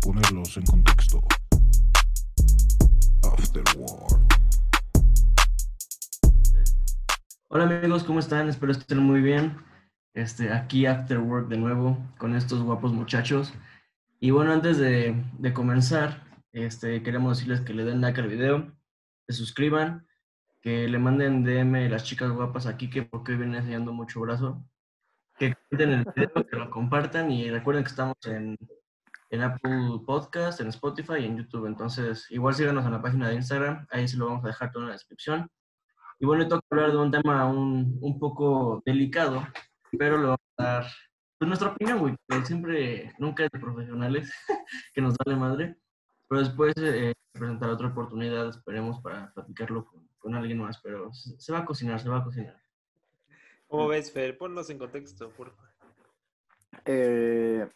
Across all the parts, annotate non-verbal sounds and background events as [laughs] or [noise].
ponerlos en contexto. Afterworld. Hola amigos, ¿cómo están? Espero estén muy bien. Este, aquí After Work de nuevo con estos guapos muchachos. Y bueno, antes de, comenzar, este, queremos decirles que le den like al video, se suscriban, que le manden DM las chicas guapas aquí que porque hoy vienen enseñando mucho brazo, que comenten el video, que lo compartan y recuerden que estamos en, en Apple Podcast, en Spotify y en YouTube. Entonces, igual síganos en la página de Instagram, ahí se lo vamos a dejar todo en la descripción. Y bueno, hoy toca hablar de un tema un, un poco delicado, pero le vamos a dar pues, nuestra opinión, güey, que siempre, nunca es de profesionales, [laughs] que nos vale madre, pero después eh, presentar otra oportunidad, esperemos, para platicarlo con, con alguien más, pero se, se va a cocinar, se va a cocinar. ¿Cómo ves, Fer? Ponnos en contexto, por favor. Eh,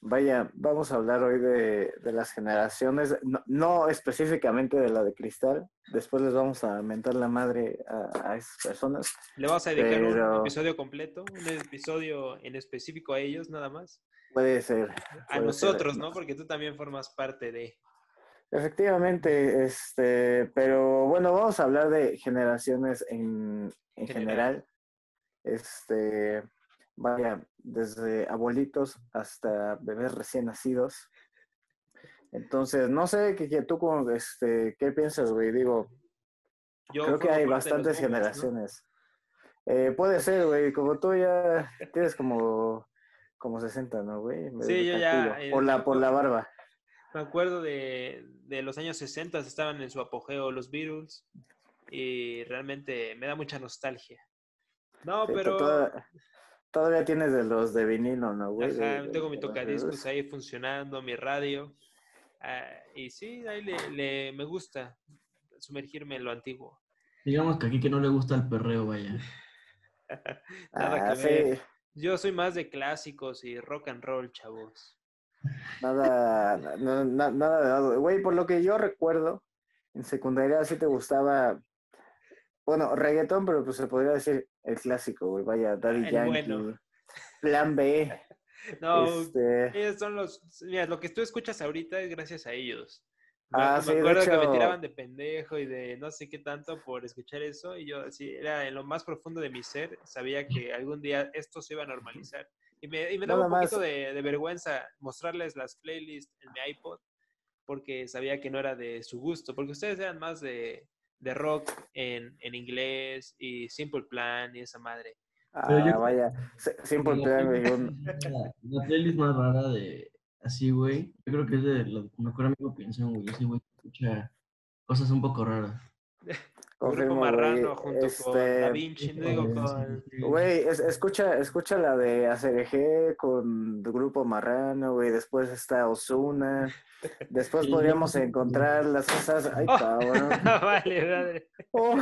vaya, vamos a hablar hoy de, de las generaciones, no, no específicamente de la de cristal. Después les vamos a mentar la madre a, a esas personas. Le vamos a dedicar un episodio completo, un episodio en específico a ellos, nada más. Puede ser. A puede ser. nosotros, ¿no? Porque tú también formas parte de... Efectivamente, este, pero bueno, vamos a hablar de generaciones en, en General. general. Este, vaya, desde abuelitos hasta bebés recién nacidos. Entonces, no sé qué qué tú como, este, qué piensas, güey. Digo, Yo creo que hay bastantes generaciones. Eh, puede ser, güey, como tú ya tienes como, como 60, ¿no, güey? Me- Sí, yo ya, eh, Por la, por la barba. Me acuerdo de, de los años 60, estaban en su apogeo los Beatles y realmente me da mucha nostalgia. No, Sí, pero... toda- todavía tienes de los de vinilo, ¿no, güey? Ajá, De- tengo mi de tocadiscos ahí funcionando, mi radio. ah, y sí, ahí le, le- me gusta sumergirme en lo antiguo. Digamos que aquí que no le gusta el perreo, vaya. [laughs] Nada Ah, que ver. Yo soy más de clásicos y rock and roll, chavos. nada, na- na- nada de nada. Güey, por lo que yo recuerdo, en secundaria sí te gustaba, bueno, reggaetón, pero pues se podría decir el clásico, güey, vaya, Daddy El Yankee, bueno. Plan B, [laughs] No, este, ellos son los. Mira, lo que tú escuchas ahorita es gracias a ellos. Ah, me, sí, me de acuerdo que me hecho- tiraban de pendejo y de no sé qué tanto por escuchar eso. Y yo, así, era en lo más profundo de mi ser, sabía que algún día esto se iba a normalizar. Y me, y me daba Nada un poquito más. de, de vergüenza mostrarles las playlists en mi iPod, porque sabía que no era de su gusto. Porque ustedes eran más de, de rock en, en inglés y Simple Plan y esa madre. Ah, yo- vaya, Simple Plan, güey, La, la playlist más rara de así, güey. Yo creo que es de lo mejor amigo Pinzón, güey. Ese güey escucha cosas un poco raras. [laughs] Grupo confirmo, Marrano junto con este, Da Vinci, no digo con... Güey, es- escucha, escucha la de ACRG con el grupo Marrano, güey. Después está Osuna. Después [laughs] podríamos encontrar las cosas. Ay, Oh. [laughs] cabrón. [laughs] vale, madre. Oh,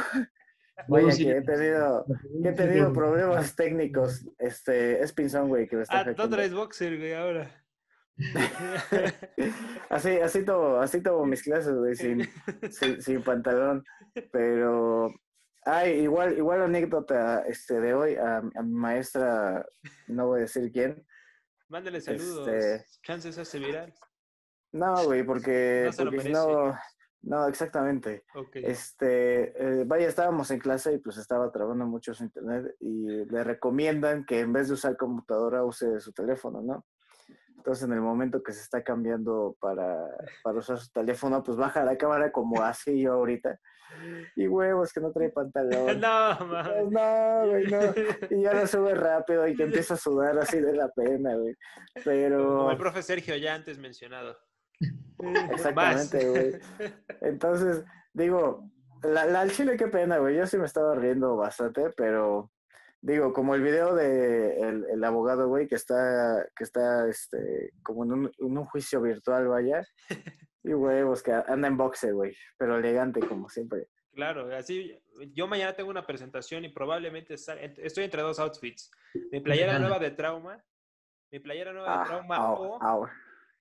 sí- que he tenido, que he tenido problemas técnicos. Este, es Pinzón, güey, que me está Ah, tú traes boxer, güey, ahora. [laughs] Así, así tomo, así tomo mis clases, güey, sin, [laughs] sin, sin pantalón. Pero, ay, igual, igual anécdota este, de hoy a, a mi maestra, no voy a decir quién. Mándale saludos. Este- Chances hace viral. No, güey, porque, No porque no, no, exactamente. Este, eh, vaya, estábamos en clase y pues estaba trabajando mucho su internet y le recomiendan que en vez de usar computadora use su teléfono, ¿no? Entonces, en el momento que se está cambiando para, para usar su teléfono, pues baja la cámara como así yo ahorita. Y huevos, que no trae [laughs] pantalón. no, Pues, mames. no, güey, no. [laughs] Y ya lo sube rápido y que empieza a sudar así de la pena, güey. Como Pero... el profe Sergio ya antes mencionado. Exactamente, güey. Entonces, digo, la, la al chile qué pena, güey. Yo sí me estaba riendo bastante, pero digo, como el video de el, el abogado, güey, que está, que está este, como en un, en un juicio virtual, vaya. [laughs] Y huevos, que anda en boxe, güey. Pero elegante, como siempre. Claro, así yo mañana tengo una presentación y probablemente sal- estoy entre dos outfits. Mi playera nueva de trauma, mi playera nueva de Ah, trauma au, o, au.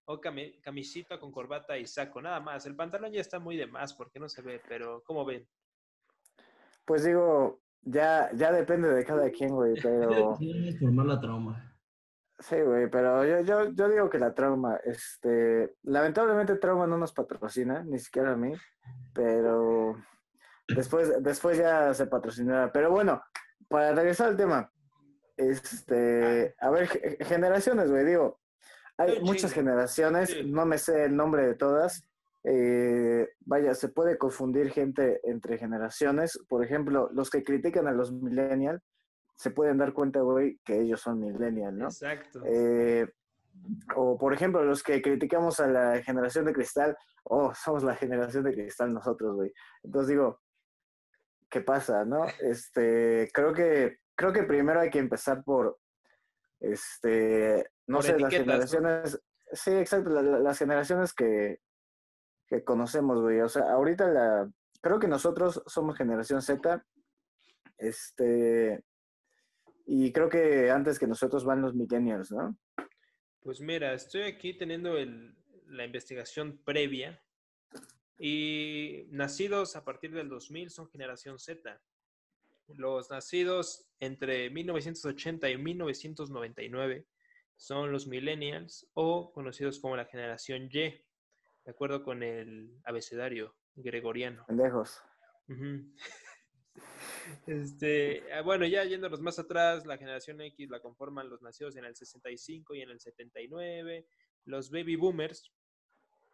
o cami- camisita con corbata y saco, nada más. El pantalón ya está muy de más porque no se ve, pero ¿cómo ven? Pues digo, ya, ya depende de cada quien, güey, [laughs] pero formar la trauma. Sí, güey, pero yo, yo, yo digo que la trauma, este, lamentablemente trauma no nos patrocina, ni siquiera a mí, pero después, después ya se patrocinará. Pero bueno, para regresar al tema, este, a ver, generaciones, güey, digo, hay muchas generaciones, no me sé el nombre de todas. Eh, vaya, se puede confundir gente entre generaciones. Por ejemplo, los que critican a los millennials se pueden dar cuenta, güey, que ellos son millennials, ¿no? Exacto. Eh, o, por ejemplo, los que criticamos a la generación de cristal, oh, somos la generación de cristal nosotros, güey. Entonces digo, ¿qué pasa, no? [laughs] Este, creo que, creo que primero hay que empezar por, este, no sé, las generaciones, sí, exacto, las generaciones que, conocemos, güey. O sea, ahorita la, creo que nosotros somos generación Z, este, y creo que antes que nosotros van los millennials, ¿no? Pues mira, estoy aquí teniendo el, la investigación previa y nacidos a partir del 2000 son generación Z. Los nacidos entre 1980 y 1999 son los millennials o conocidos como la generación Y, de acuerdo con el abecedario gregoriano. Pendejos. [laughs] Este, ah, bueno, ya yéndonos más atrás, la generación X la conforman los nacidos en el 65 y en el 79. Los baby boomers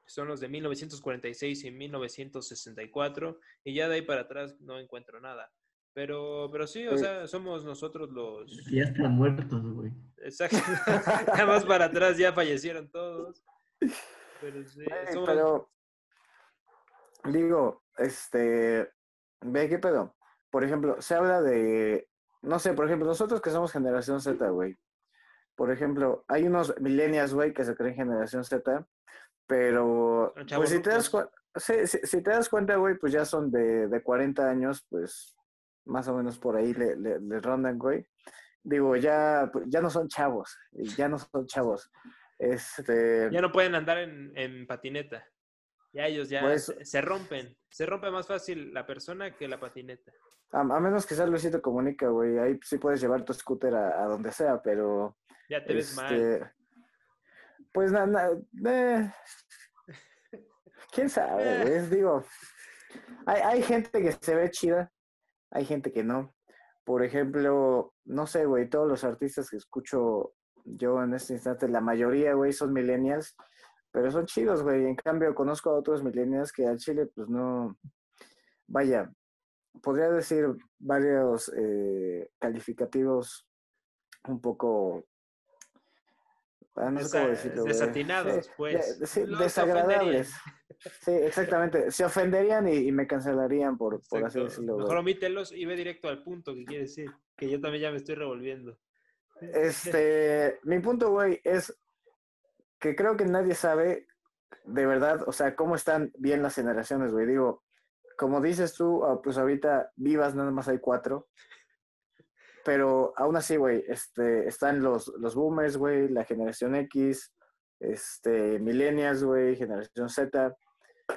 son los de 1946 y 1964. Y ya de ahí para atrás no encuentro nada. Pero, pero sí, o sea, somos nosotros los... Ya están muertos, güey. Exacto. [laughs] ya más para atrás ya fallecieron todos. Pero sí, Pero, digo, este, ve qué pedo por ejemplo, se habla de, no sé, por ejemplo, nosotros que somos generación Z, güey. Por ejemplo, hay unos millennials, güey, que se creen generación Z, pero pues si te, das si, te das cuenta, güey, pues ya son de, de 40 años, pues más o menos por ahí le, le, rondan, güey. Digo, ya, pues, ya no son chavos, ya no son chavos. Este... Ya no pueden andar en, en patineta. Ya ellos ya pues se rompen. Se rompe más fácil la persona que la patineta. A, menos que sea Luisito Comunica, güey. Ahí sí puedes llevar tu scooter a, donde sea, pero. Ya te ves mal. Este, pues nada, eh, [laughs] quién sabe, güey. Digo, hay, hay gente que se ve chida, hay gente que no. Por ejemplo, no sé, güey, todos los artistas que escucho yo en este instante, la mayoría, güey, son millennials, pero son chidos, güey. En cambio, conozco a otros millennials que al Chile, pues no. Vaya, podría decir varios eh, calificativos un poco ah, no sé cómo decirlo, desatinados, pues. sí, desagradables. Sí, exactamente. Se ofenderían y, me cancelarían por, por así decirlo. Mejor omítelos y ve directo al punto que quiere decir. Que yo también ya me estoy revolviendo. Este, mi punto, güey, es que creo que nadie sabe de verdad, o sea, cómo están bien las generaciones, güey. Digo, como dices tú, ah, pues ahorita vivas nada más hay cuatro. Pero aún así, güey, este, están los, los boomers, güey, la generación X, este, millennials, güey, generación Z.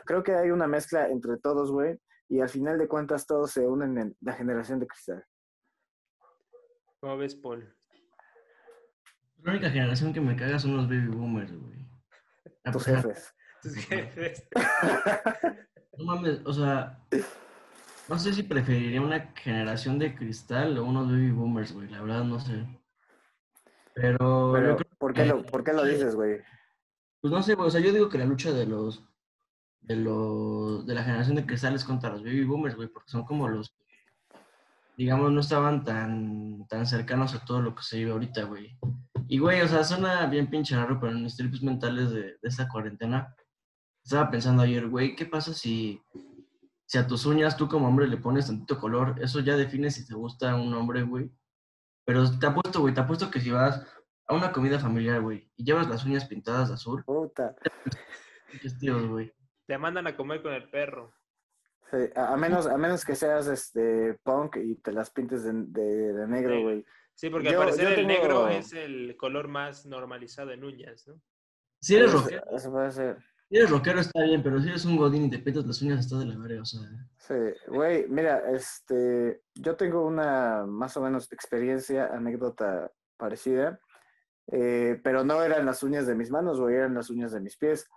Creo que hay una mezcla entre todos, güey, y al final de cuentas todos se unen en la generación de cristal. ¿Cómo ves, Paul? La única generación que me caga son los baby boomers, güey. Tus jefes. Tus jefes. [laughs] No mames, o sea, no sé si preferiría una generación de cristal o unos baby boomers, güey. La verdad no sé. Pero, ¿por, qué lo, ¿por qué lo dices, güey? Pues no sé, güey. O sea, yo digo que la lucha de los de los de la generación de cristal es contra los baby boomers, güey, porque son como los digamos no estaban tan tan cercanos a todo lo que se vive ahorita, güey. Y güey, o sea, suena bien pinche raro, pero en mis trips mentales de, de esta cuarentena estaba pensando ayer, güey, ¿qué pasa si, si a tus uñas tú como hombre le pones tantito color? Eso ya define si te gusta un hombre, güey. Pero te apuesto, güey, te apuesto que si vas a una comida familiar, güey, y llevas las uñas pintadas de azul. Puta. güey. Te mandan a comer con el perro. Sí, a, menos, a menos que seas este punk y te las pintes de, de, negro, güey. Sí, porque al parecer el negro es el color más normalizado en uñas, ¿no? Sí, eres rockero. Eso puede ser. Si eres rockero está bien, pero si eres un godín y te pintas las uñas está de la verga, o sea. Sí, güey, mira, este, yo tengo una más o menos experiencia, anécdota parecida. Eh, pero no eran las uñas de mis manos, güey, eran las uñas de mis pies.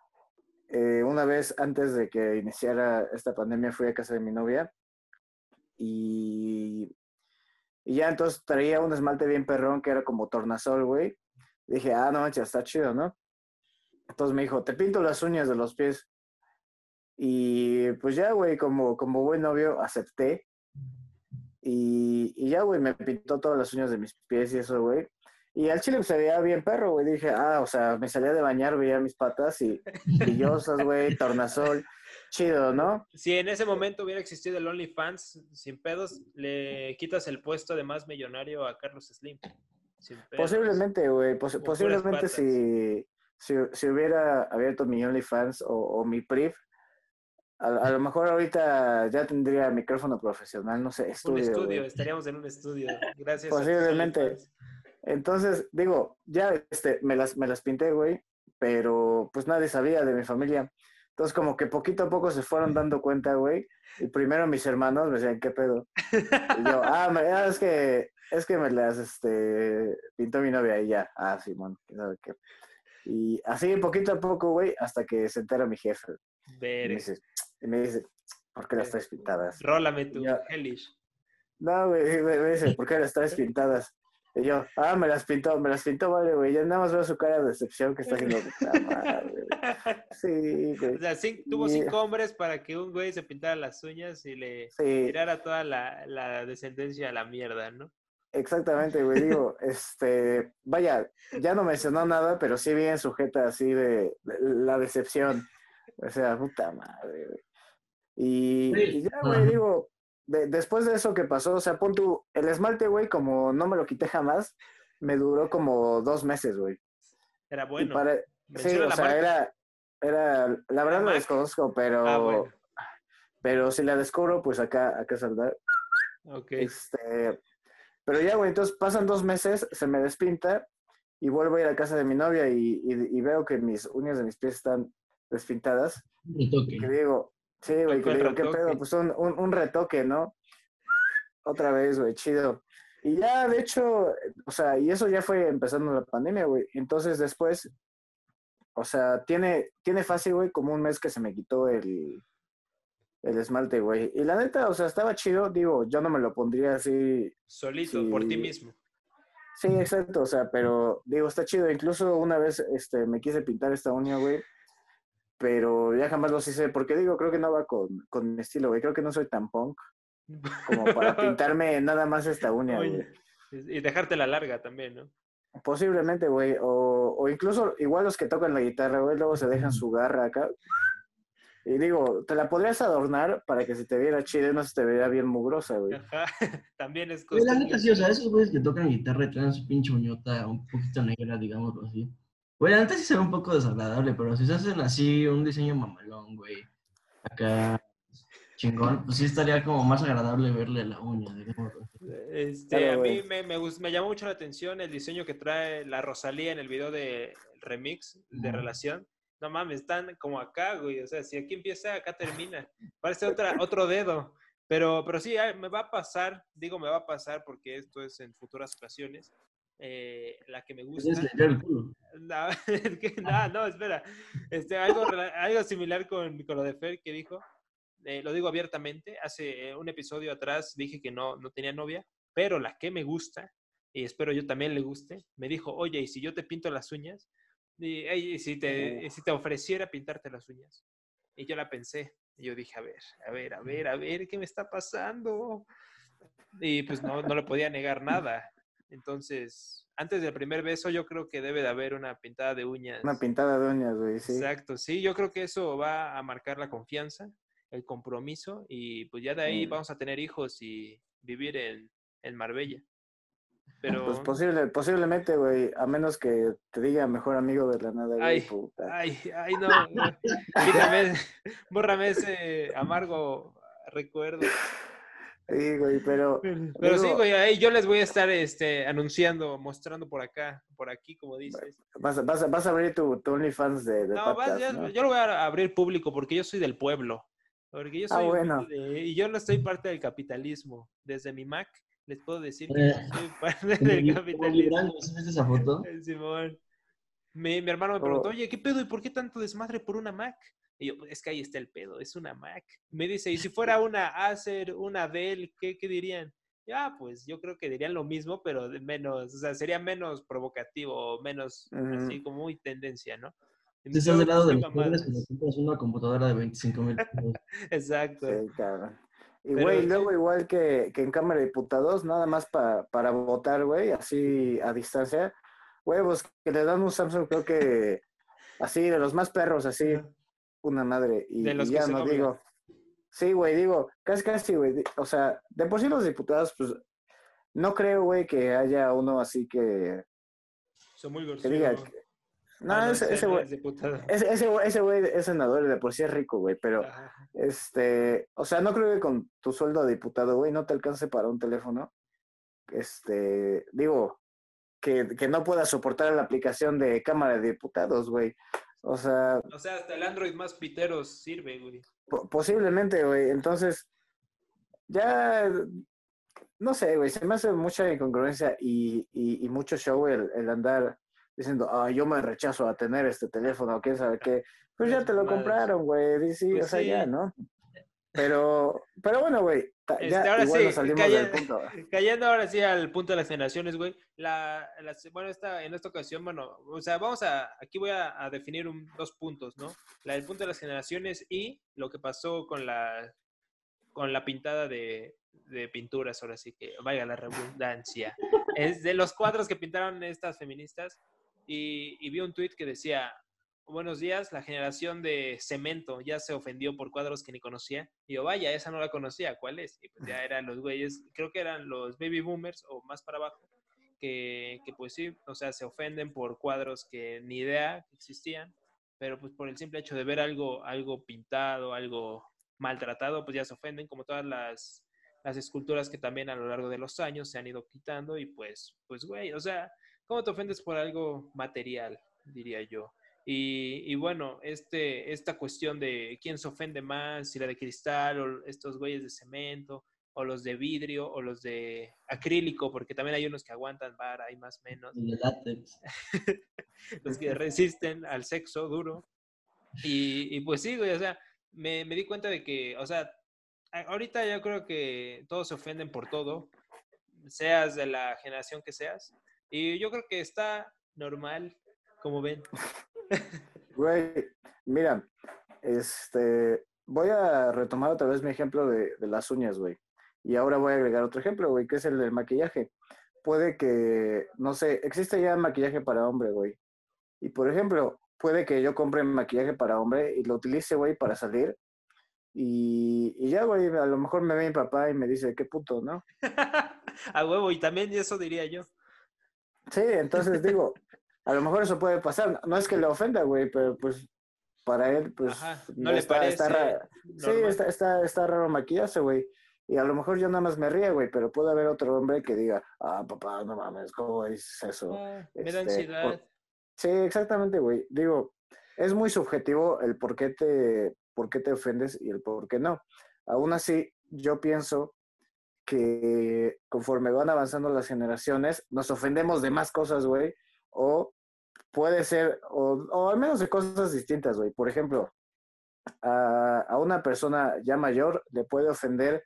Eh, una vez antes de que iniciara esta pandemia fui a casa de mi novia y, y ya entonces traía un esmalte bien perrón que era como tornasol, güey. Dije, ah, no manches, está chido, ¿no? Entonces me dijo, te pinto las uñas de los pies. Y pues ya, güey, como, como buen novio, acepté. Y, y ya, güey, me pintó todas las uñas de mis pies y eso, güey. Y al chile se veía bien perro, güey. Dije, ah, o sea, me salía de bañar, veía mis patas y [laughs] brillosas, güey, tornasol. Chido, ¿no? Si en ese momento hubiera existido el OnlyFans sin pedos, le quitas el puesto de más millonario a Carlos Slim. Posiblemente, güey. posiblemente si, si, hubiera abierto mi OnlyFans o, o mi PRIV, a, lo mejor ahorita ya tendría micrófono profesional, no sé, estudio. Un estudio, estaríamos en un estudio. Gracias. Posiblemente. Entonces, digo, ya este, me, las, me las pinté, güey, pero pues nadie sabía de mi familia. Entonces, como que poquito a poco se fueron dando cuenta, güey. Y primero mis hermanos me decían, ¿qué pedo? Y yo, [laughs] ah, ah es que, es que me las, este, pintó mi novia y ya. Ah, sí, bueno, sabe qué. Y así, poquito a poco, güey, hasta que se entera mi jefe. Y me, dice, y me dice, ¿por qué las traes pintadas? Rólame tú, Hellish. No, güey, me dice, ¿por qué las traes pintadas? Y yo, ah, me las pintó, me las pintó, vale, güey. Ya nada más veo su cara de decepción que está haciendo. [laughs] sí, güey. O sea, tuvo cinco hombres para que un güey se pintara las uñas y le tirara toda la, la, descendencia a la mierda, ¿no? Exactamente, güey. Digo, [laughs] este, vaya, ya no mencionó nada, pero sí bien sujeta así de, la decepción. O sea, puta madre, güey. Y, y ya, güey, digo, después de eso que pasó, o sea, pon tu, el esmalte, güey, como no me lo quité jamás, me duró como dos meses, güey. Era bueno. sí, o sea, era, era, la verdad no desconozco, pero, ah, pero si la descubro, pues acá, acá saldrá. Ok. Este, pero ya, güey, entonces pasan dos meses, se me despinta y vuelvo a ir a casa de mi novia y, y, veo que mis uñas de mis pies están despintadas. Y que digo, Sí, güey, ¿qué pedo? Pues un, un, retoque, ¿no? Otra vez, güey, chido. Y ya, de hecho, o sea, y eso ya fue empezando la pandemia, güey. Entonces después, o sea, tiene, tiene fácil, güey, como un mes que se me quitó el, el esmalte, güey. Y la neta, o sea, estaba chido, digo, yo no me lo pondría así. Solito, por ti mismo. Sí, exacto, o sea, pero digo, está chido. Incluso una vez este, me quise pintar esta uña, güey pero ya jamás lo hice, porque digo, creo que no va con, con mi estilo, güey, creo que no soy tan punk como para [laughs] pintarme nada más esta uña, güey. Y dejarte la larga también, ¿no? Posiblemente, güey, o, o incluso igual los que tocan la guitarra, güey, luego se dejan su garra acá. Y digo, te la podrías adornar para que se te viera chido y no se te viera bien mugrosa, güey. Ajá, [laughs] también es cosa. La neta sí, o sea, esos güeyes que tocan guitarra y traen su pinche uñota un poquito negra, digámoslo así. Güey, antes sí se ve un poco desagradable, pero si se hacen así un diseño mamalón, güey, acá chingón, pues sí estaría como más agradable verle la uña. Este, a mí me, me, me, llamó mucho la atención el diseño que trae la Rosalía en el video de remix de Relación. No mames, están como acá, güey. O sea, si aquí empieza, acá termina. Parece otra, otro dedo. Pero, pero sí, me va a pasar, digo me va a pasar porque esto es en futuras ocasiones. Eh, la que me gusta. No, [laughs] no, espera. Este, algo, algo similar con, con, lo de Fer que dijo. Eh, lo digo abiertamente. Hace un episodio atrás dije que no, no tenía novia, pero la que me gusta, y espero yo también le guste, me dijo, oye, ¿y si yo te pinto las uñas? Y, si, te, si te ofreciera pintarte las uñas. Y yo la pensé. Y yo dije, a ver, a ver, a ver, a ver, ¿qué me está pasando? Y pues no, no le podía negar nada. Entonces, antes del primer beso, yo creo que debe de haber una pintada de uñas. Una pintada de uñas, güey, sí. Exacto, sí, yo creo que eso va a marcar la confianza, el compromiso, y pues ya de ahí mm. vamos a tener hijos y vivir en, en Marbella. Pues Pero... Pues posible, posiblemente, güey, a menos que te diga mejor amigo de la nada, ay, puta. Ay, ay, no, [laughs] no. Quítame, [laughs] bórrame ese amargo recuerdo. Sí, güey, pero. Pero, sí, güey, ahí yo les voy a estar este, anunciando, mostrando por acá, por aquí, como dices. Vas, vas, vas a abrir tu, OnlyFans de. de no, yo lo voy a abrir público porque yo soy del pueblo. Porque yo ah, soy. Ah, bueno. y yo no estoy parte del capitalismo. Desde mi Mac, les puedo decir que Eh, soy parte [laughs] del capitalismo. Libran, ¿sí viste esa foto? [laughs] Simón. Mi, mi hermano me preguntó, Oh. oye, ¿qué pedo? ¿Y por qué tanto desmadre por una Mac? Y yo, pues es que ahí está el pedo, es una Mac. Me dice, ¿y si [laughs] fuera una Acer, una Dell, qué, qué dirían? Ya, pues yo creo que dirían lo mismo, pero de menos, o sea, sería menos provocativo, menos así como muy tendencia, ¿no? Yo, estás del lado de "Qué los pobres, mamadas". cuando compras una computadora de 25 mil pesos. [laughs] Exacto. Sí. Y, güey, sí. luego igual que, que en Cámara de Diputados, nada más pa- para votar, güey, así a distancia, güey, pues que le dan un Samsung, creo que así, de los más perros, así. Una madre. Y, De los y que ya se no digo. Sí, güey, digo, casi, casi, güey. O sea, de por sí los diputados, pues, no creo, güey, que haya uno así que, Soy muy que diga. Que- No, Ah, ese, ese güey, es diputado. ese, ese güey, ese güey es senador y de por sí es rico, güey, pero, este, o sea, no creo que con tu sueldo de diputado, güey, no te alcance para un teléfono. Este, digo, que, que no puedas soportar la aplicación de Cámara de Diputados, güey. O sea, O sea, hasta el Android más piteros sirve, güey. po- posiblemente, güey. Entonces, ya, no sé, güey, se me hace mucha incongruencia y, y, y mucho show el, el andar diciendo, ah, yo me rechazo a tener este teléfono, quién sabe qué. Pues ya te lo compraron, güey. Sí, Pues o sea, sí. ya, ¿no? Pero, pero bueno, güey, ya Este, ahora igual sí, nos salimos calla- del punto. [laughs] Cayendo ahora sí al punto de las generaciones, güey. La, la- bueno, esta, en esta ocasión, bueno, o sea, vamos a, aquí voy a, a definir un- dos puntos, ¿no? La del punto de las generaciones y lo que pasó con la, con la pintada de, de pinturas, ahora sí que, vaya la redundancia. Es de los cuadros que pintaron estas feministas y, y vi un tuit que decía, buenos días, la generación de cemento ya se ofendió por cuadros que ni conocía. Y yo, vaya, esa no la conocía, ¿cuál es? Y pues ya [laughs] eran los güeyes, creo que eran los baby boomers o más para abajo, que, que pues sí, o sea, se ofenden por cuadros que ni idea que existían, pero pues por el simple hecho de ver algo, algo pintado, algo maltratado, pues ya se ofenden, como todas las, las esculturas que también a lo largo de los años se han ido quitando y pues, pues güey, o sea, ¿cómo te ofendes por algo material, diría yo? Y, y bueno, este, esta cuestión de quién se ofende más, si la de cristal o estos güeyes de cemento, o los de vidrio, o los de acrílico, porque también hay unos que aguantan vara y más menos, [laughs] los que resisten al sexo duro. Y, y pues sí, güey, o sea, me, me di cuenta de que, o sea, ahorita yo creo que todos se ofenden por todo, seas de la generación que seas, y yo creo que está normal, como ven. Güey, mira, este, voy a retomar otra vez mi ejemplo de, de las uñas, güey. Y ahora voy a agregar otro ejemplo, güey, que es el del maquillaje. Puede que, no sé, existe ya maquillaje para hombre, güey. Y por ejemplo, puede que yo compre maquillaje para hombre y lo utilice, güey, para salir. Y, y ya, güey, a lo mejor me ve mi papá y me dice, qué puto, ¿no? [laughs] a huevo, y también eso diría yo. Sí, entonces digo, [laughs] a lo mejor eso puede pasar. No es que le ofenda, güey, pero pues para él, pues Ajá, no le está, está parece Sí, está, está, está raro maquillarse, güey. Y a lo mejor yo nada más me ríe, güey, pero puede haber otro hombre que diga, ah, papá, no mames, ¿cómo dices eso? Ah, me da Este, ansiedad. por- Sí, exactamente, güey. Digo, es muy subjetivo el por qué te, por qué te ofendes y el por qué no. Aún así, yo pienso que conforme van avanzando las generaciones, nos ofendemos de más cosas, güey, o puede ser, o, al menos de cosas distintas, güey. Por ejemplo, a, a una persona ya mayor le puede ofender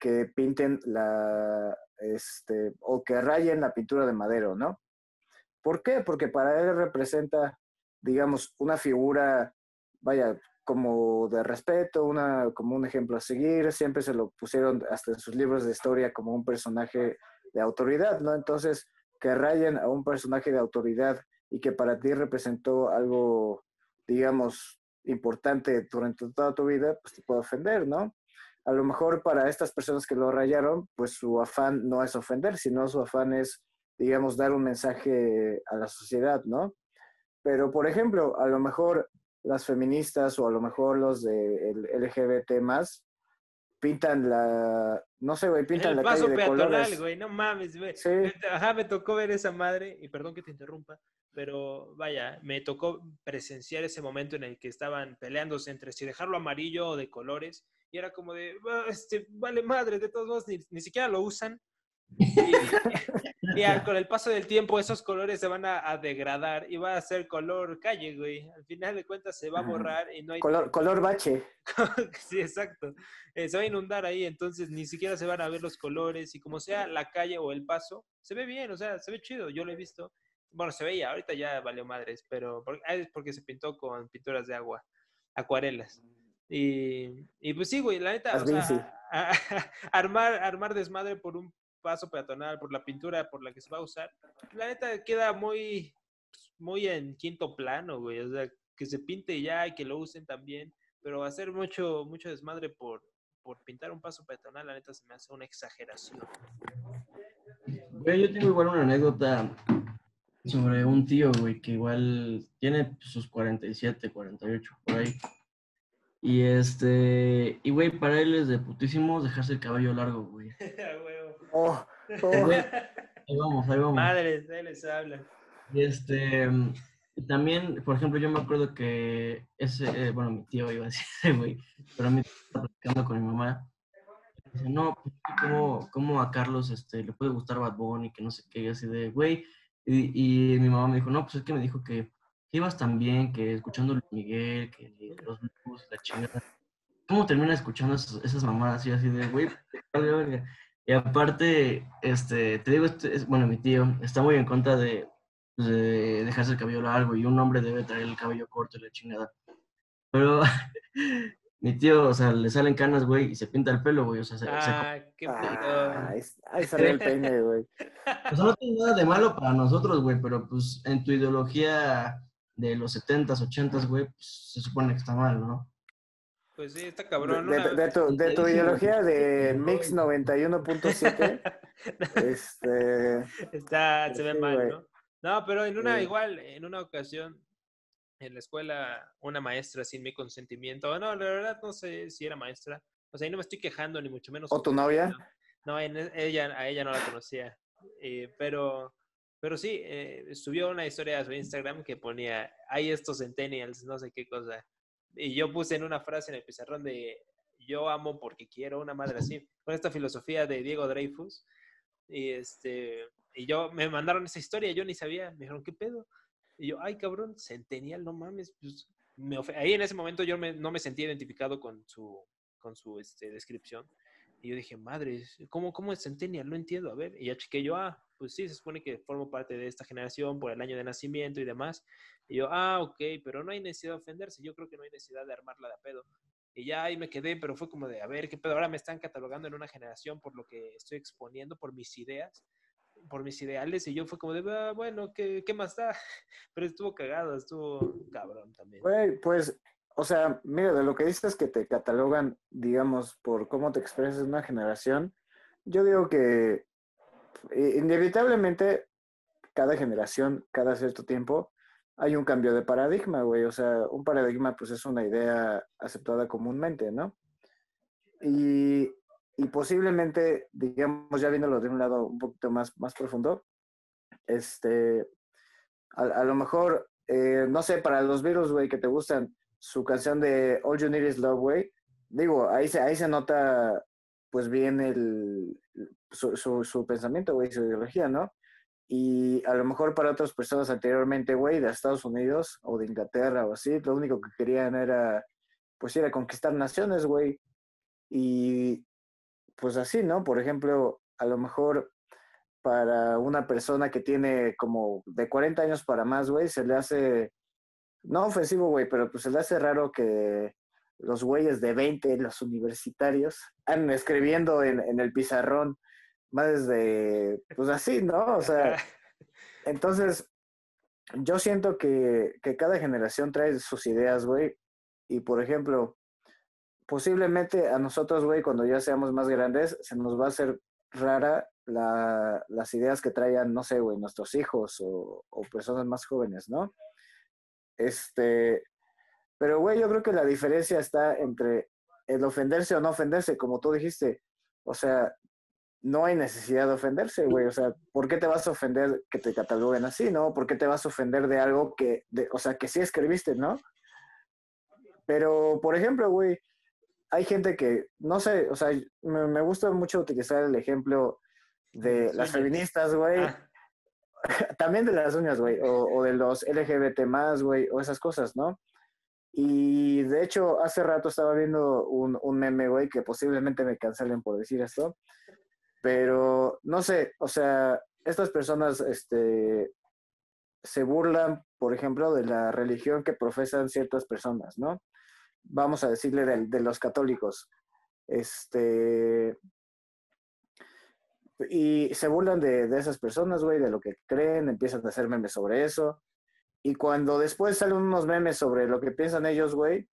que pinten la, este, o que rayen la pintura de madero, ¿no? ¿Por qué? Porque para él representa, digamos, una figura, vaya, como de respeto, una, como un ejemplo a seguir, siempre se lo pusieron hasta en sus libros de historia como un personaje de autoridad, ¿no? Entonces, que rayen a un personaje de autoridad y que para ti representó algo, digamos, importante durante toda tu vida, pues te puede ofender, ¿no? A lo mejor para estas personas que lo rayaron, pues su afán no es ofender, sino su afán es, digamos, dar un mensaje a la sociedad, ¿no? Pero, por ejemplo, a lo mejor las feministas o a lo mejor los del LGBT más pintan la, no sé, güey, pintan el la paso calle de peatonal, colores. güey, no mames, güey. Sí. Ajá, me tocó ver esa madre, y perdón que te interrumpa, pero vaya, me tocó presenciar ese momento en el que estaban peleándose entre si dejarlo amarillo o de colores, y era como de, "Ah, este, vale madre, de todos modos, ni, ni siquiera lo usan, Y, [laughs] con el paso del tiempo esos colores se van a, degradar y va a ser color calle, güey. Al final de cuentas se va a borrar y no hay... Color, color bache. [laughs] sí, exacto. Eh, se va a inundar ahí, entonces ni siquiera se van a ver los colores y como sea la calle o el paso, se ve bien, o sea, se ve chido, yo lo he visto. Bueno, se veía, ahorita ya valió madres, pero ah, es porque se pintó con pinturas de agua, acuarelas. Y, y pues sí, güey, la neta, o sea, [laughs] armar, armar desmadre por un paso peatonal, por la pintura por la que se va a usar, la neta queda muy, muy en quinto plano, güey. O sea, que se pinte ya y que lo usen también, pero hacer mucho, mucho desmadre por, por pintar un paso peatonal, la neta se me hace una exageración. Yo tengo igual una anécdota sobre un tío, güey, que igual tiene sus 47, 48, por ahí. Y este, y güey, para él es de putísimo dejarse el cabello largo, güey. [laughs] Oh, [laughs] oh. Ahí vamos, ahí vamos. Madres, ahí les habla. Y este, también, por ejemplo, yo me acuerdo que ese, eh, bueno, mi tío iba a decir, [laughs] güey, pero a mí estaba platicando con mi mamá. Dice, no, pues, ¿cómo, ¿cómo, a Carlos este, le puede gustar Bad Bunny? Que no sé qué, y así de, güey. Y, y, mi mamá me dijo, no, pues es que me dijo que, ibas tan bien, que escuchando Luis Miguel, que los blues, la chingada. ¿Cómo termina escuchando esas, esas mamadas? Y así de, güey. Y aparte, este, te digo, este, bueno, mi tío está muy en contra de, de, dejarse el cabello largo y un hombre debe traer el cabello corto y la chingada. Pero [laughs] mi tío, o sea, le salen canas, güey, y se pinta el pelo, güey. O sea, se, ah, qué ah, ahí sale el [laughs] peine, güey. Sea, no tiene nada de malo para nosotros, güey, pero pues en tu ideología de los 70s, 80s, güey, pues se supone que está mal, ¿no? Pues sí, está cabrón. De, tu, de tu, ideología de [laughs] Mix 91.7, [laughs] este... Está, se ve mal, ¿no? No, pero en una, igual, en una ocasión, en la escuela, una maestra sin mi consentimiento, no, la verdad no sé si era maestra, o sea, ahí no me estoy quejando, ni mucho menos. ¿O tu novia? No, ella, a ella no la conocía, eh, pero, pero sí, eh, subió una historia a su Instagram que ponía, hay estos centennials, no sé qué cosa, y yo puse en una frase en el pizarrón de yo amo porque quiero, una madre así, [laughs] con esta filosofía de Diego Dreyfus. Y, este, y yo me mandaron esa historia, yo ni sabía, me dijeron, ¿qué pedo? Y yo, ay, cabrón, centenial, no mames. Pues, me Ahí en ese momento yo no me sentí identificado con su, con su este, descripción. Y yo dije, madre, ¿cómo, ¿cómo es Centennial? No entiendo. A ver, y ya chequé yo, ah, pues sí, se supone que formo parte de esta generación por el año de nacimiento y demás. Y yo, ah, ok, pero no hay necesidad de ofenderse. Yo creo que no hay necesidad de armarla de pedo. Y ya ahí me quedé, pero fue como de, a ver, ¿qué pedo? Ahora me están catalogando en una generación por lo que estoy exponiendo, por mis ideas, por mis ideales. Y yo fue como de, ah, bueno, ¿qué, ¿qué más da? [laughs] Pero estuvo cagado, estuvo cabrón también. Güey, pues o sea, mira, de lo que dices que te catalogan, digamos, por cómo te expresas en una generación, yo digo que eh, inevitablemente cada generación, cada cierto tiempo, hay un cambio de paradigma, güey. O sea, un paradigma pues es una idea aceptada comúnmente, ¿no? Y, y posiblemente, digamos, ya viéndolo de un lado un poquito más, más profundo, este, a, lo mejor, eh, no sé, para los virus, güey, que te gustan, su canción de All You Need Is Love Way, digo, ahí se, ahí se nota pues bien el, su, su, pensamiento, güey, su ideología, ¿no? Y a lo mejor para otras personas anteriormente, güey, de Estados Unidos o de Inglaterra o así, lo único que querían era, pues ir a conquistar naciones, güey. Y pues así, ¿no? Por ejemplo, a lo mejor para una persona que tiene como de 40 años para más, güey, se le hace no ofensivo, güey, pero pues se le hace raro que los güeyes de 20, los universitarios, anden escribiendo en, en el pizarrón más de, pues así, ¿no? O sea, entonces, yo siento que, que cada generación trae sus ideas, güey, y por ejemplo, posiblemente a nosotros, güey, cuando ya seamos más grandes, se nos va a hacer rara la, las ideas que traigan, no sé, güey, nuestros hijos o, o personas más jóvenes, ¿no? Este, pero, güey, yo creo que la diferencia está entre el ofenderse o no ofenderse, como tú dijiste. O sea, no hay necesidad de ofenderse, güey. O sea, ¿por qué te vas a ofender que te cataloguen así, no? ¿Por qué te vas a ofender de algo que, de, o sea, que sí escribiste, ¿no? Pero, por ejemplo, güey, hay gente que, no sé, o sea, me, me gusta mucho utilizar el ejemplo de Las feministas, güey. Ah, [laughs] También de las uñas, güey, o, o de los LGBT más, güey, o esas cosas, ¿no? Y de hecho, hace rato estaba viendo un, un meme, güey, que posiblemente me cancelen por decir esto, pero no sé, o sea, estas personas, este, se burlan, por ejemplo, de la religión que profesan ciertas personas, ¿no? Vamos a decirle de, de los católicos. Este, y se burlan de, de esas personas, güey, de lo que creen, empiezan a hacer memes sobre eso. Y cuando después salen unos memes sobre lo que piensan ellos, güey,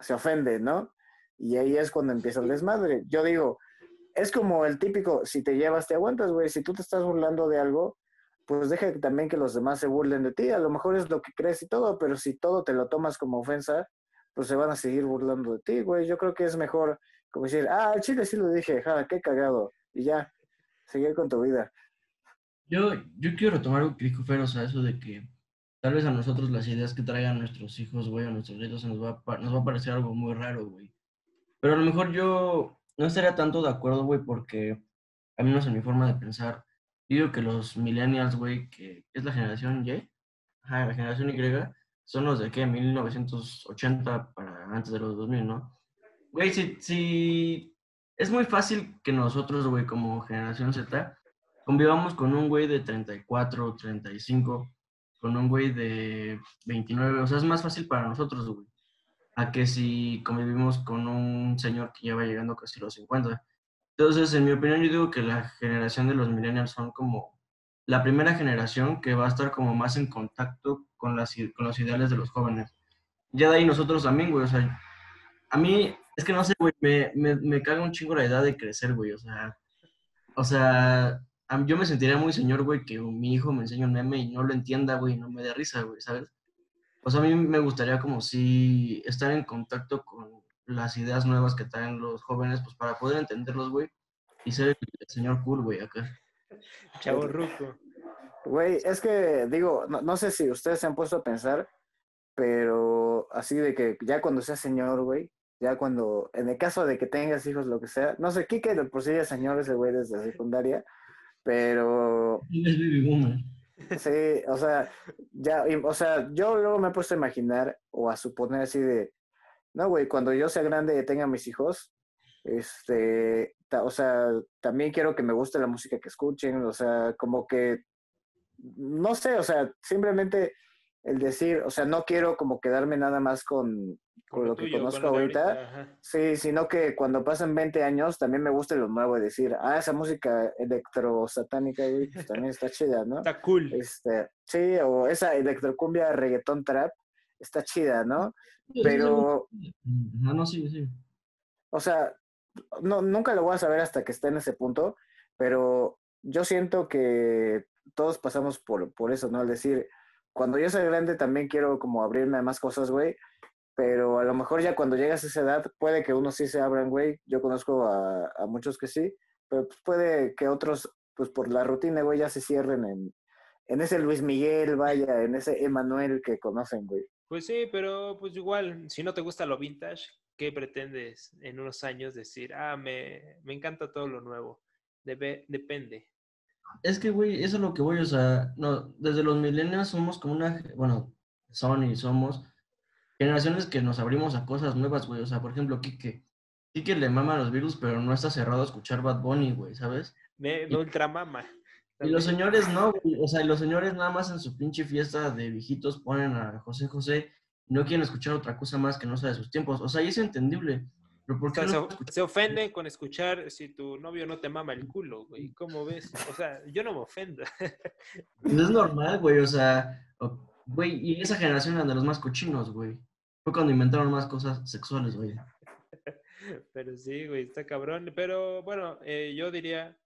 se ofenden, ¿no? Y ahí es cuando empieza el desmadre. Yo digo, es como el típico, si te llevas, te aguantas, güey. Si tú te estás burlando de algo, pues deja también que los demás se burlen de ti. A lo mejor es lo que crees y todo, pero si todo te lo tomas como ofensa, pues se van a seguir burlando de ti, güey. Yo creo que es mejor como decir, ah, al chile sí lo dije, ja, qué cagado. Y ya, seguir con tu vida. Yo, yo quiero retomar algo que dijo eso de que tal vez a nosotros las ideas que traigan nuestros hijos, güey, a nuestros se nos va, a, nos va a parecer algo muy raro, güey. Pero a lo mejor yo no estaría tanto de acuerdo, güey, porque a mí no es mi forma de pensar. Digo que los millennials, güey, que es la generación Y, ajá, la generación Y, son los de qué, 1980 para antes de los 2000, ¿no? Güey, si, si es muy fácil que nosotros, güey, como generación Z, convivamos con un güey de 34, 35, con un güey de 29, o sea, es más fácil para nosotros, güey, a que si convivimos con un señor que ya va llegando casi los 50. Entonces, en mi opinión, yo digo que la generación de los millennials son como la primera generación que va a estar como más en contacto con, las, con los ideales de los jóvenes. Ya de ahí nosotros también, güey, o sea, a mí, es que no sé, güey, me, me, caga un chingo la idea de crecer, güey, o sea, o sea, yo me sentiría muy señor, güey, que mi hijo me enseñe un meme y no lo entienda, güey, no me dé risa, güey, ¿sabes? O sea, a mí me gustaría como si estar en contacto con las ideas nuevas que traen los jóvenes, pues para poder entenderlos, güey, y ser el señor cool, güey, acá. Chavo Ruco. Güey, es que digo, no, no sé si ustedes se han puesto a pensar, pero así de que ya cuando seas señor, güey, ya cuando, en el caso de que tengas hijos, lo que sea, no sé, Kike de por sí es señor ese güey desde secundaria, pero sí, o sea, ya, o sea, yo luego me he puesto a imaginar o a suponer así de, no, güey, cuando yo sea grande y tenga mis hijos, este, ta- o sea, también quiero que me guste la música que escuchen, o sea, como que, no sé, o sea, simplemente el decir, o sea, no quiero como quedarme nada más con, con lo que tuyo, conozco ahorita, sí, sino que cuando pasen 20 años también me guste lo nuevo y decir, ah, esa música electrosatánica, güey, pues [laughs] también está chida, ¿no? Está cool. Este, sí, o esa electrocumbia reggaetón trap está chida, ¿no? Pero, No, no, sí, sí. o sea, no, nunca lo voy a saber hasta que esté en ese punto, pero yo siento que todos pasamos por, por eso, ¿no? Es decir, cuando yo sea grande también quiero como abrirme a más cosas, güey, pero a lo mejor ya cuando llegas a esa edad puede que unos sí se abran, güey. Yo conozco a, muchos que sí, pero pues puede que otros, pues por la rutina, güey, ya se cierren en, en ese Luis Miguel, vaya, en ese Emanuel que conocen, güey. Pues sí, pero pues igual, si no te gusta lo vintage, ¿qué pretendes en unos años decir, ah, me, me encanta todo lo nuevo? Depende. Es que, güey, eso es lo que voy, o sea, no, desde los millennials somos como una, bueno, son y somos generaciones que nos abrimos a cosas nuevas, güey, o sea, por ejemplo, Kike, Kike le mama los virus, pero no está cerrado a escuchar Bad Bunny, güey, ¿sabes? Me, me ultramama. Y los señores no, güey, o sea, y los señores nada más en su pinche fiesta de viejitos ponen a José José y no quieren escuchar otra cosa más que no sea de sus tiempos, o sea, y es entendible, pero ¿por O sea, no se, se ofenden con escuchar si tu novio no te mama el culo, güey. ¿Cómo ves? O sea, yo no me ofendo. [laughs] Pues es normal, güey, o sea, güey, y esa generación era de los más cochinos, güey. Fue cuando inventaron más cosas sexuales, güey. [laughs] Pero sí, güey, está cabrón. Pero bueno, eh, yo diría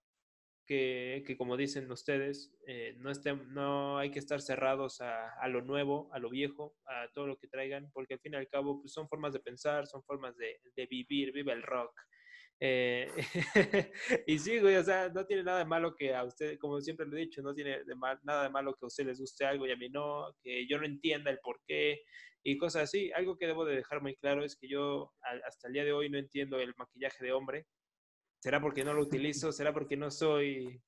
que, que como dicen ustedes, eh, no, estén, no hay que estar cerrados a, a lo nuevo, a lo viejo, a todo lo que traigan, porque al fin y al cabo pues, son formas de pensar, son formas de, de vivir, vive el rock. Eh, [laughs] y sí, güey, o sea, no tiene nada de malo que a usted, como siempre lo he dicho, no tiene de mal- nada de malo que a usted les guste algo y a mí no, que yo no entienda el por qué y cosas así. Algo que debo de dejar muy claro es que yo hasta el día de hoy no entiendo el maquillaje de hombre. ¿Será porque no lo utilizo? ¿Será porque no soy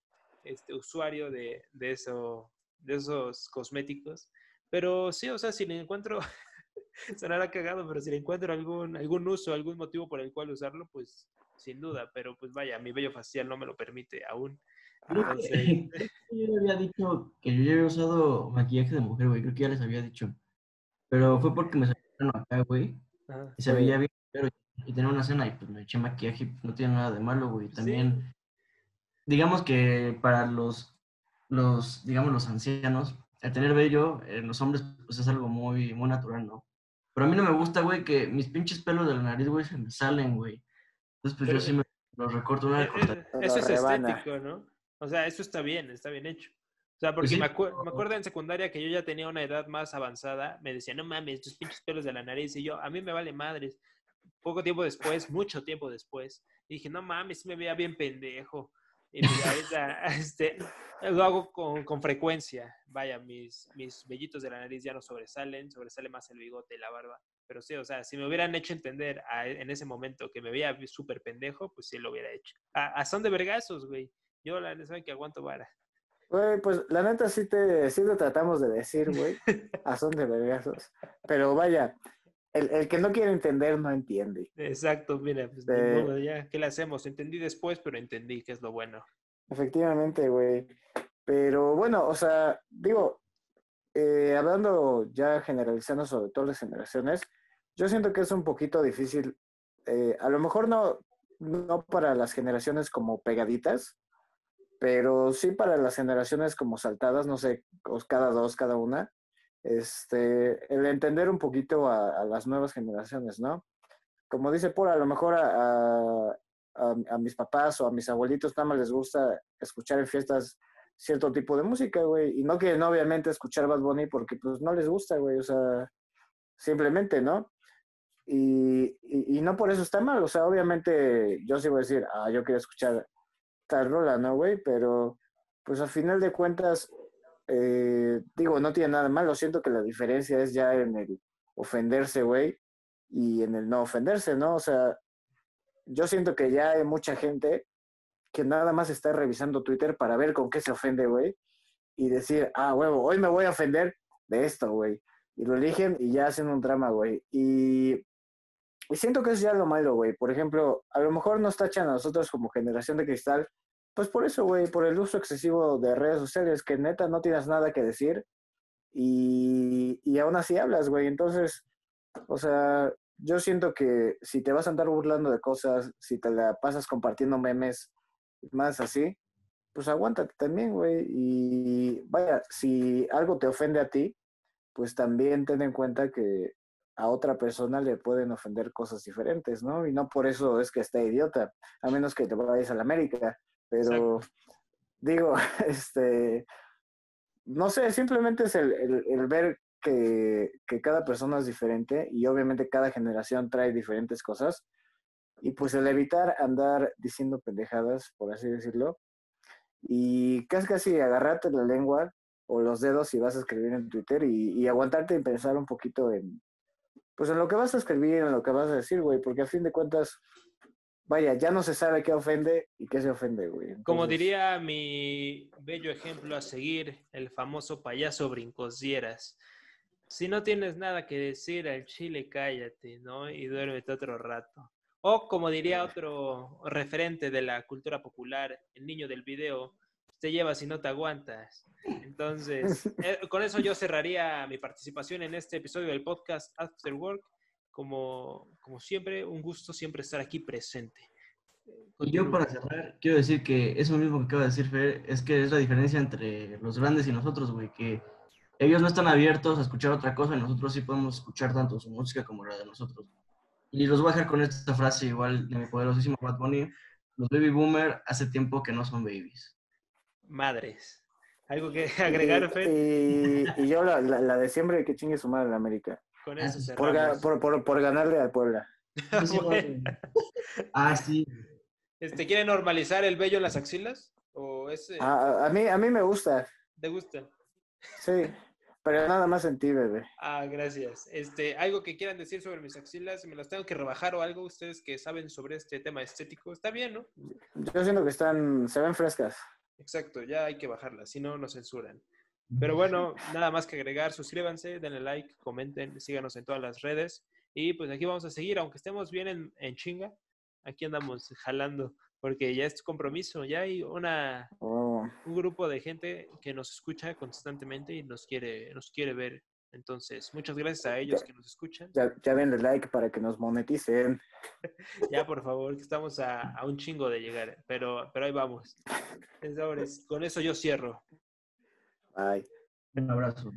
este, usuario de, de, eso, de esos cosméticos. Pero sí, o sea, si le encuentro, [laughs] sonará cagado, pero si le encuentro algún, algún uso, algún motivo por el cual usarlo, pues sin duda. Pero pues vaya, mi vello facial no me lo permite aún. Entonces... [laughs] yo había dicho que yo ya había usado maquillaje de mujer, güey. Creo que ya les había dicho. Pero fue porque me salieron acá, güey. Y se veía bien, pero y tenía una cena y pues me eché maquillaje, no tiene nada de malo, güey. También, digamos que para los, los, digamos, los ancianos, el tener vello en los hombres, pues es algo muy, muy natural, ¿no? Pero a mí no me gusta, güey, que mis pinches pelos de la nariz, güey, se me salen, güey. Entonces, pues yo sí me los recorto una vez. Eso es estético, ¿no? O sea, eso está bien, está bien hecho. O sea, porque me, me, acuerdo en secundaria que yo ya tenía una edad más avanzada, me decían, no mames, tus pinches pelos de la nariz, y yo, a mí me vale madres poco tiempo después, mucho tiempo después, dije, no mames, me veía bien pendejo. Y pues ahorita, [laughs] este, lo hago con, con, frecuencia. Vaya, mis, mis vellitos de la nariz ya no sobresalen, sobresale más el bigote y la barba. Pero sí, o sea, si me hubieran hecho entender en ese momento que me veía súper pendejo, pues sí lo hubiera hecho. A, son de vergazos, güey. Yo la neta saben que aguanto vara. Güey, pues la neta sí te sí lo tratamos de decir, güey. A son de vergazos. Pero vaya, el, el, que no quiere entender no entiende. Exacto, mira, pues de... ya, ¿qué le hacemos? Entendí después, pero entendí que es lo bueno. Efectivamente, güey. Pero bueno, o sea, digo, eh, hablando ya generalizando sobre todas las generaciones, yo siento que es un poquito difícil, eh, a lo mejor no, no para las generaciones como pegaditas, pero sí para las generaciones como saltadas, no sé, cada dos, cada una, este, el entender un poquito a, las nuevas generaciones, ¿no? Como dice por a lo mejor a, a, mis papás o a mis abuelitos nada más les gusta escuchar en fiestas cierto tipo de música, güey, y no quieren obviamente escuchar Bad Bunny porque pues no les gusta, güey, o sea, simplemente, ¿no? Y, y, no por eso está mal, o sea, obviamente yo sí voy a decir, ah, yo quiero escuchar tal rola, ¿no, güey? Pero pues al final de cuentas eh, digo, no tiene nada malo, siento que la diferencia es ya en el ofenderse, güey, y en el no ofenderse, ¿no? O sea, yo siento que ya hay mucha gente que nada más está revisando Twitter para ver con qué se ofende, güey, y decir, ah, huevo, hoy me voy a ofender de esto, güey. Y lo eligen y ya hacen un drama, güey. Y, y siento que es ya lo malo, güey. Por ejemplo, a lo mejor nos tachan a nosotros como generación de cristal pues por eso, güey, por el uso excesivo de redes sociales, que neta no tienes nada que decir y, y aún así hablas, güey. Entonces, o sea, yo siento que si te vas a andar burlando de cosas, si te la pasas compartiendo memes, más así, pues aguántate también, güey. Y vaya, si algo te ofende a ti, pues también ten en cuenta que a otra persona le pueden ofender cosas diferentes, ¿no? Y no por eso es que esté idiota, a menos que te vayas a la América. Pero digo, [laughs] este, no sé, simplemente es el, el, ver que, que, cada persona es diferente y obviamente cada generación trae diferentes cosas. Y pues el evitar andar diciendo pendejadas, por así decirlo, y casi casi agarrarte la lengua o los dedos si vas a escribir en Twitter y, y aguantarte y pensar un poquito en, pues en lo que vas a escribir, en lo que vas a decir, güey, porque a fin de cuentas, vaya, ya no se sabe qué ofende y qué se ofende, güey. Como diría mi bello ejemplo a seguir, el famoso payaso brincosieras. Si no tienes nada que decir al chile, cállate, ¿no? Y duérmete otro rato. O como diría otro referente de la cultura popular, el niño del video, te llevas y no te aguantas. Entonces, [laughs] eh, con eso yo cerraría mi participación en este episodio del podcast After Work como, como siempre, un gusto siempre estar aquí presente. Y yo para cerrar, quiero decir que eso mismo que acaba de decir Fer, es que es la diferencia entre los grandes y nosotros, güey, que ellos no están abiertos a escuchar otra cosa y nosotros sí podemos escuchar tanto su música como la de nosotros. Y los voy a dejar con esta frase igual de mi poderosísimo Bad Bunny, los baby boomer hace tiempo que no son babies. Madres. ¿Algo que [laughs] agregar, Fer? Y, y, yo la, la, de siempre que chingue su madre en América. Con ah, eso por, por, por, ganarle al Puebla. [laughs] ah, sí. Este, ¿Quiere normalizar el vello en las axilas? ¿O ese... a, mí, a mí me gusta. ¿Te gusta? Sí, pero nada más en ti, bebé. Ah, gracias. Este, ¿Algo que quieran decir sobre mis axilas? ¿Me las tengo que rebajar o algo? Ustedes que saben sobre este tema estético. Está bien, ¿no? Yo siento que están, se ven frescas. Exacto, ya hay que bajarla, si no nos censuran. Pero bueno, nada más que agregar, suscríbanse, denle like, comenten, síganos en todas las redes. Y pues aquí vamos a seguir, aunque estemos bien en, en chinga, aquí andamos jalando, porque ya es compromiso, ya hay una, Oh, un grupo de gente que nos escucha constantemente y nos quiere, nos quiere ver. Entonces, muchas gracias a ellos que nos escuchan. ya, ya denle like para que nos moneticen. [laughs] Ya, por favor, que estamos a, a un chingo de llegar, pero, pero ahí vamos. Entonces, con eso yo cierro. Bye. Un abrazo.